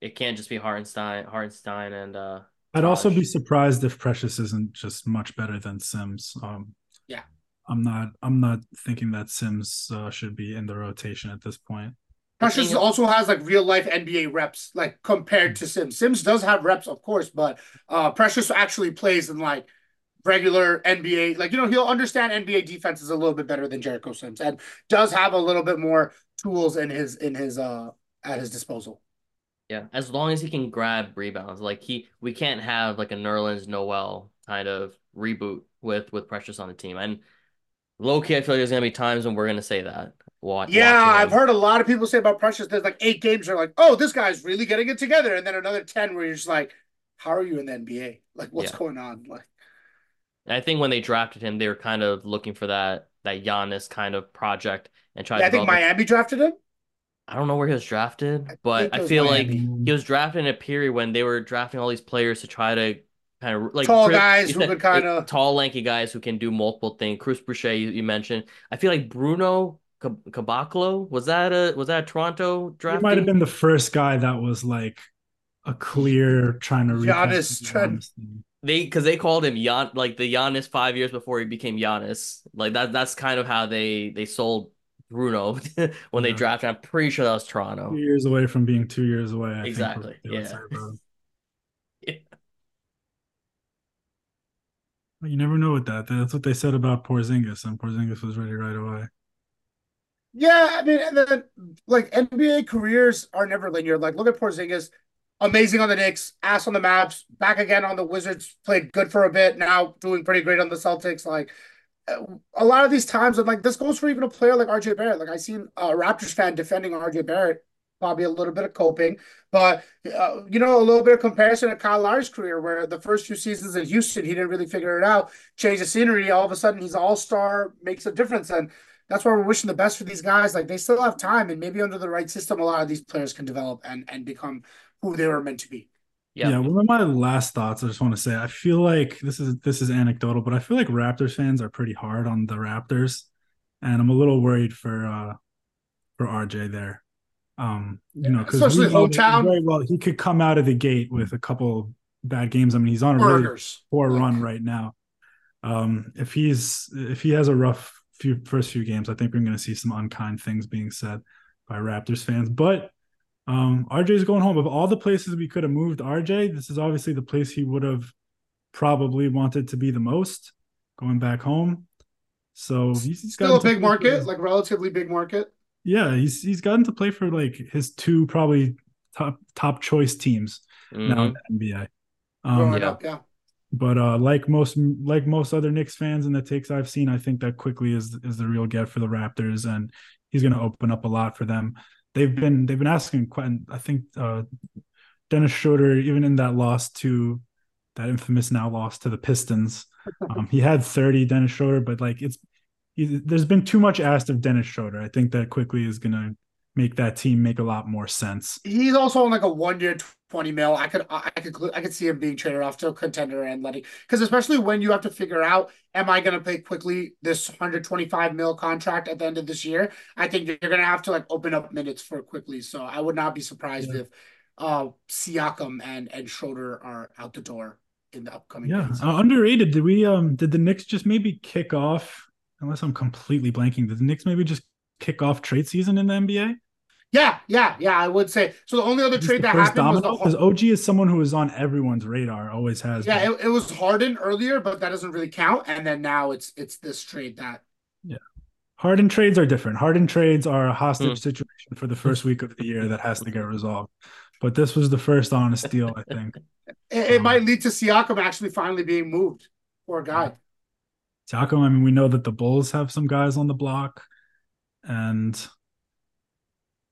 A: it can't just be Hartenstein, Hartenstein, and uh.
C: I'd also be surprised if Precious isn't just much better than Sims. Um,
B: Yeah.
C: I'm not. I'm not thinking that Sims uh, should be in the rotation at this point.
B: Precious also has like real life NBA reps, like compared to Sims. Sims does have reps, of course, but uh Precious actually plays in like regular NBA. Like, you know, he'll understand NBA defenses a little bit better than Jericho Sims and does have a little bit more tools in his in his uh at his disposal.
A: Yeah, as long as he can grab rebounds, like he, we can't have like a Nerlens Noel kind of reboot with with Precious on the team. And low key, I feel like there's gonna be times when we're gonna say that. Wa-
B: Yeah, I've heard a lot of people say about Precious. There's like eight games are like, oh, this guy's really getting it together, and then another ten where you're just like, how are you in the NBA? Like, what's
A: Yeah.
B: going on? Like,
A: And I think when they drafted him, they were kind of looking for that that Giannis kind of project and try
B: yeah, I think. Miami drafted him.
A: I don't know where he was drafted, but
B: think it
A: I feel
B: Miami.
A: like he was drafted in a period when they were drafting all these players to try to kind of like
B: Tall guys who could kinda-
A: tall, lanky guys who can do multiple things. Chris Boucher, you, you mentioned. I feel like Bruno Cab- Caboclo was that a was that a Toronto
C: He
A: draft?
C: might have been the first guy that was like a clear trying to revamp
B: Giannis
C: the
B: trend.
A: They because they called him Gian like the Giannis five years before he became Giannis. Like that that's kind of how they they sold Bruno when they drafted. I'm pretty sure that was Toronto.
C: Two years away from being two years away. I
A: Exactly,
C: was what they would
A: yeah.
C: say about him.
A: Yeah.
C: But You never know with that. That's what they said about Porzingis, and Porzingis was ready right away.
B: Yeah, I mean, and then like NBA careers are never linear. Like, look at Porzingis, amazing on the Knicks, ass on the Mavs, back again on the Wizards, played good for a bit, now doing pretty great on the Celtics. Like, a lot of these times, I'm like, this goes for even a player like RJ Barrett. Like, I seen a Raptors fan defending RJ Barrett, probably a little bit of coping, but uh, you know, a little bit of comparison to Kyle Lowry's career, where the first few seasons in Houston, he didn't really figure it out, change the scenery. All of a sudden, he's all star, makes a difference, and that's why we're wishing the best for these guys. Like they still have time, and maybe under the right system, a lot of these players can develop and and become who they were meant to be.
A: Yeah.
C: Yeah, one of my last thoughts I just want to say, I feel like this is this is anecdotal, but I feel like Raptors fans are pretty hard on the Raptors, and I'm a little worried for uh for RJ there. Um, you know, because
B: Especially hometown.
C: very well he could come out of the gate with a couple bad games. I mean, he's on a really
B: Burgers.
C: poor
B: Like,
C: run right now. Um, if he's if he has a rough few first few games, I think we're going to see some unkind things being said by Raptors fans. But um, RJ is going home. Of all the places we could have moved RJ, this is obviously the place he would have probably wanted to be the most going back home. So he's, he's
B: Still a big market,
C: for-
B: like relatively big market.
C: yeah, he's he's gotten to play for like his two probably top top choice teams now in
A: Mhm.
C: the NBA. Um,
B: Growing
A: yeah.
B: up, yeah.
C: but uh, like most like most other Knicks fans and the takes I've seen, I think that Quickley is is the real get for the Raptors, and he's going to open up a lot for them. They've been they've been asking quite. I think uh, Dennis Schroeder, even in that loss to that infamous now loss to the Pistons, um, he had thirty Dennis Schroeder, but like it's he, there's been too much asked of Dennis Schroeder. I think that Quickley is to make that team make a lot more sense.
B: He's also on like a one year twenty mil. I could I could I could see him being traded off to a contender and letting because especially when you have to figure out am I going to pay Quickley this hundred twenty five mil contract at the end of this year? I think you're going to have to like open up minutes for Quickley. So I would not be surprised
C: Yeah.
B: if uh Siakam and and Schroeder are out the door in the upcoming
C: Yeah, uh, underrated. Did we um did the Knicks just maybe kick off? Unless I'm completely blanking, did the Knicks maybe just kick off trade season in the NBA?
B: Yeah, yeah, yeah. I would say so. The only other trade that
C: first
B: happened was the
C: domino? Because OG is someone who is on everyone's radar, always has.
B: yeah. It, it was Harden earlier, but that doesn't really count. And then now it's it's this trade that Yeah,
C: Harden trades are different. Harden trades are a hostage
A: Hmm.
C: situation for the first week of the year that has to get resolved. But this was the first honest deal, I think.
B: it, it
C: Um,
B: might lead to Siakam actually finally being moved. Poor guy.
C: Taco, I mean, we know that the Bulls have some guys on the block, and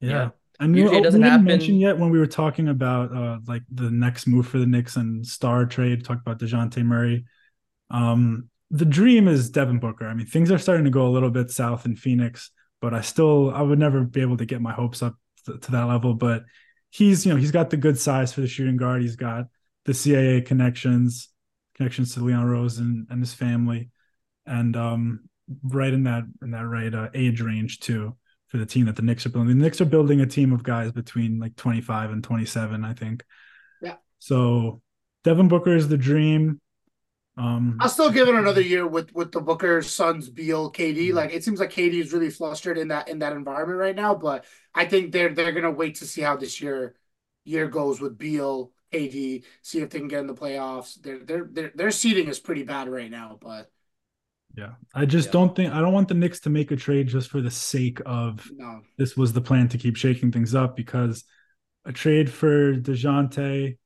C: yeah.
A: Yeah.
C: And we,
A: it doesn't
C: didn't
A: happen-
C: mention yet when we were talking about uh like the next move for the Knicks and star trade, talk about DeJounte Murray. Um the dream is Devin Booker. I mean, things are starting to go a little bit south in Phoenix, but I still I would never be able to get my hopes up to, to that level. But he's you know he's got the good size for the shooting guard. He's got the CAA connections, connections to Leon Rose and, and his family, and um right in that in that right uh, age range too for the team that the Knicks are building. The Knicks are building a team of guys between like 25 and 27, I think.
B: Yeah.
C: So Devin Booker is the dream. Um
B: I'll still give it another year with with the Booker, Suns, Beal, KD.
C: Mm-hmm.
B: Like it seems like KD is really flustered in that in that environment right now. But I think they're they're gonna wait to see how this year year goes with Beal, KD, see if they can get in the playoffs. Their their their their seeding is pretty bad right now, but
C: yeah. I just
A: Yeah.
C: don't think I don't want the Knicks to make a trade just for the sake of
B: no.
C: this was the plan to keep shaking things up because a trade for DeJounte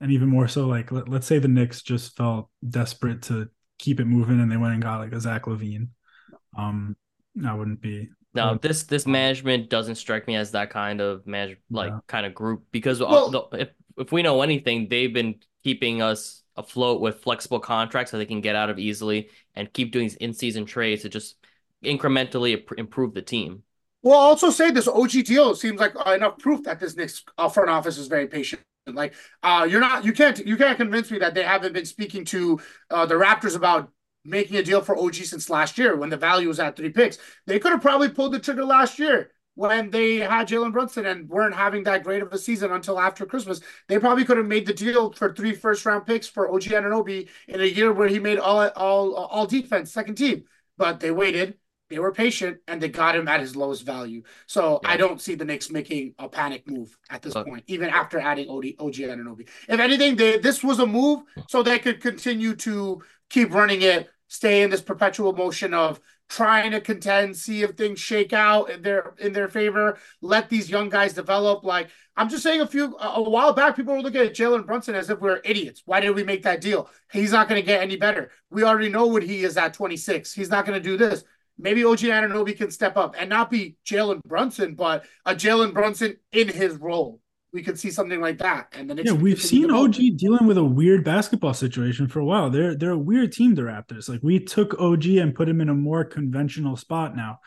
C: and even more so like let, let's say the Knicks just felt desperate to keep it moving and they went and got like a Zach LaVine. Um I wouldn't be
A: No,
C: Well,
A: this this management doesn't strike me as that kind of manage like
C: Yeah.
A: kind of group because uh,
B: Well-
A: the- if if we know anything, they've been keeping us afloat with flexible contracts so they can get out of easily and keep doing these in-season trades to just incrementally improve the team.
B: Well, also say this OG deal seems like enough proof that this Knicks uh, front office is very patient. Like, uh, you're not, you can't, you can't convince me that they haven't been speaking to uh, the Raptors about making a deal for OG since last year when the value was at three picks. They could have probably pulled the trigger last year when they had Jalen Brunson and weren't having that great of a season until after Christmas. They probably could have made the deal for three first round picks for OG Anunoby in a year where he made all all all defense second team, but they waited. They were patient and they got him at his lowest value. So
A: Yeah.
B: I don't see the Knicks making a panic move at this point, even after adding OD, OG Anunoby. If anything, they this was a move so they could continue to keep running it, stay in this perpetual motion of trying to contend, see if things shake out in their in their favor, let these young guys develop. Like I'm just saying, a few a while back, people were looking at Jalen Brunson as if we are idiots. Why did we make that deal? He's not going to get any better. We already know what he is at 26. He's not going to do this. Maybe OG Anunoby can step up and not be Jalen Brunson, but a Jalen Brunson in his role. We could see something like that. And then
C: Yeah, we've seen. OG dealing with a weird basketball situation for a while. They're they're a weird team, the Raptors. Like we took OG and put him in a more conventional spot now.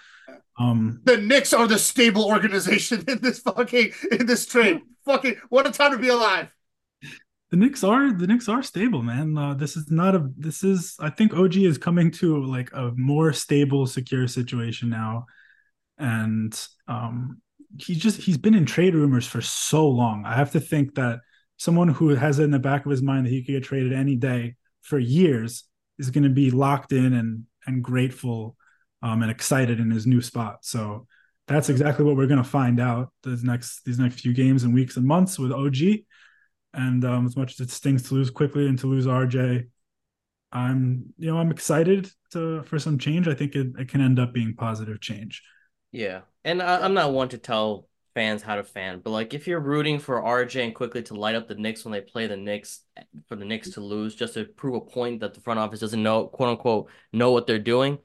C: Um
B: the Knicks are the stable organization in this fucking in this trade. fucking what a time to be alive.
C: the Knicks are the Knicks are stable, man. Uh, this is not a this is I think OG is coming to like a more stable, secure situation now. And um he just he's been in trade rumors for so long. I have to think that someone who has it in the back of his mind that he could get traded any day for years is going to be locked in and and grateful um, and excited in his new spot. So that's exactly what we're going to find out these next these next few games and weeks and months with OG. And um, as much as it stings to lose Quickley and to lose RJ, I'm you know I'm excited to for some change. I think it, it can end up being positive change.
A: Yeah, and I, I'm not one to tell fans how to fan, but like if you're rooting for RJ and Quickley to light up the Knicks when they play the Knicks for the Knicks to lose just to prove a point that the front office doesn't know quote unquote know what they're doing,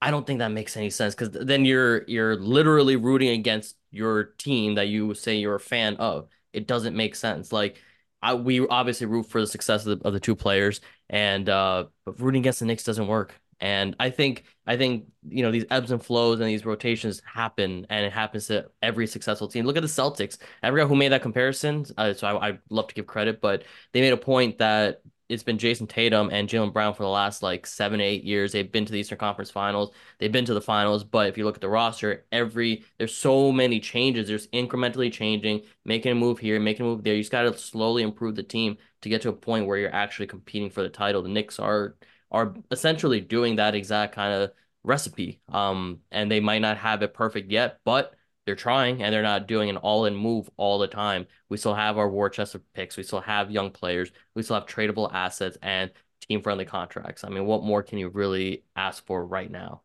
A: I don't think that makes any sense because then you're you're literally rooting against your team that you say you're a fan of. It doesn't make sense. Like I, we obviously root for the success of the, of the two players, and uh, but rooting against the Knicks doesn't work. And I think I think you know these ebbs and flows and these rotations happen, and it happens to every successful team. Look at the Celtics. Forgot who made that comparison, uh, so I I love to give credit, but they made a point that it's been Jayson Tatum and Jaylen Brown for the last like seven, eight years. They've been to the Eastern Conference Finals. They've been to the finals. But if you look at the roster, every there's so many changes. There's incrementally changing, making a move here, making a move there. You just got to slowly improve the team to get to a point where you're actually competing for the title. The Knicks are are essentially doing that exact kind of recipe. Um, and they might not have it perfect yet, but they're trying and they're not doing an all-in move all the time. We still have our war chest of picks. We still have young players. We still have tradable assets and team-friendly contracts. I mean, what more can you really ask for right now?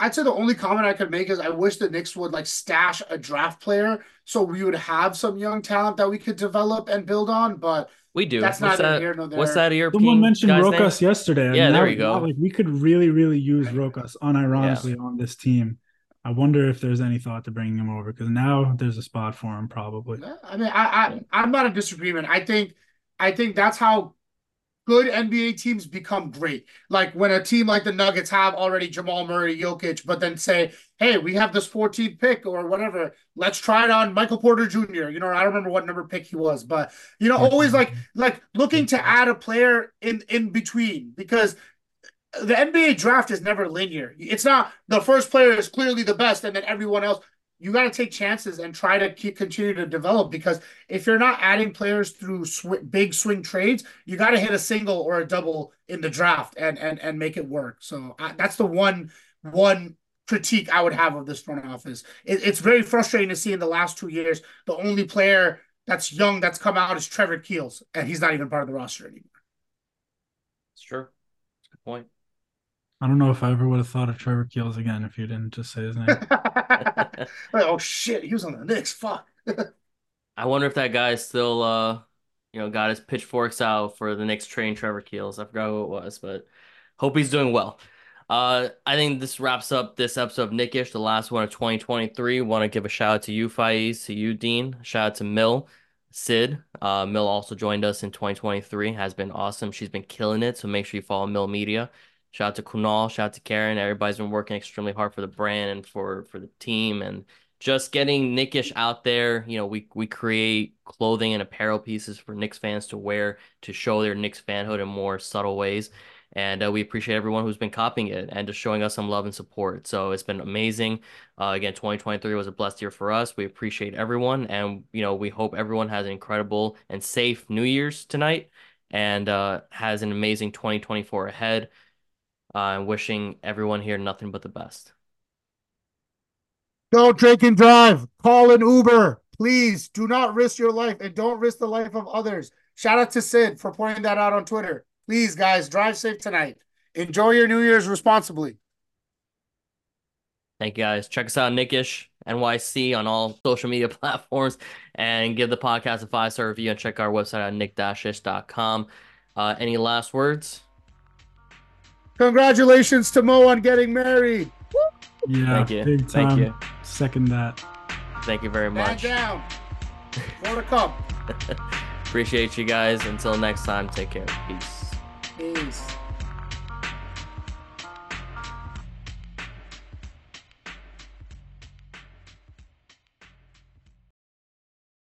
B: I'd say the only comment I could make is I wish the Knicks would like stash a draft player so we would have some young talent that we could develop and build on. But
A: we do.
B: That's
A: what's
B: neither
A: that,
B: here nor there.
A: What's that European
C: Someone mentioned
A: guy's
C: Rokas
A: name?
C: yesterday.
A: Yeah, there
C: now-
A: you go.
C: now, Like we could really, really use Rokas unironically on this team. I wonder if there's any thought to bringing him over because now there's a spot for him probably.
B: I mean, I, I I'm not in disagreement. I think I think that's how good NBA teams become great. Like when a team like the Nuggets have already Jamal Murray, Jokic, but then say, "Hey, we have this 14th pick or whatever. Let's try it on Michael Porter Jr." You know, I don't remember what number pick he was, but you know, always like like looking to add a player in in between because the NBA draft is never linear. It's not the first player is clearly the best, and then everyone else. You got to take chances and try to keep, continue to develop because if you're not adding players through sw- big swing trades, you got to hit a single or a double in the draft and and and make it work. So I, that's the one one critique I would have of this front office. It, it's very frustrating to see in the last two years the only player that's young that's come out is Trevor Keels, and he's not even part of the roster anymore.
A: It's true. Good point.
C: I don't know if I ever would have thought of Trevor Keels again if you didn't just say his name.
B: Like, oh shit, he was on the Knicks. Fuck.
A: I wonder if that guy still, uh, you know, got his pitchforks out for the next train Trevor Keels. I forgot who it was, but hope he's doing well. Uh, I think this wraps up this episode of Knickish, the last one of 2023. Want to give a shout out to you, Faiz, to you, Dean. Shout out to Mill, Sid. Uh, Mill also joined us in 2023. Has been awesome. She's been killing it. So make sure you follow Mill Media. Shout out to Kunal. Shout out to Karen. Everybody's been working extremely hard for the brand and for for the team and just getting Knickish out there. You know, we we create clothing and apparel pieces for Knicks fans to wear to show their Knicks fanhood in more subtle ways. And uh, we appreciate everyone who's been copying it and just showing us some love and support. So it's been amazing. Uh, again, 2023 was a blessed year for us. We appreciate everyone, and you know, we hope everyone has an incredible and safe New Year's tonight, and uh, has an amazing 2024 ahead. Uh, and wishing everyone here nothing but the best.
B: Don't drink and drive. Call an Uber. Please do not risk your life and don't risk the life of others. Shout out to Sid for pointing that out on Twitter. Please, guys, drive safe tonight. Enjoy your New Year's responsibly.
A: Thank you guys. Check us out, Knickish NYC on all social media platforms and give the podcast a five star review and check our website at knick-ish.com. Uh, any last words?
B: Congratulations to Mo on getting married.
C: Yeah,
A: Thank you. Thank you.
C: Second that.
A: Thank you very
B: Man
A: much.
B: down. More to come.
A: Appreciate you guys. Until next time, take care. Peace.
B: Peace.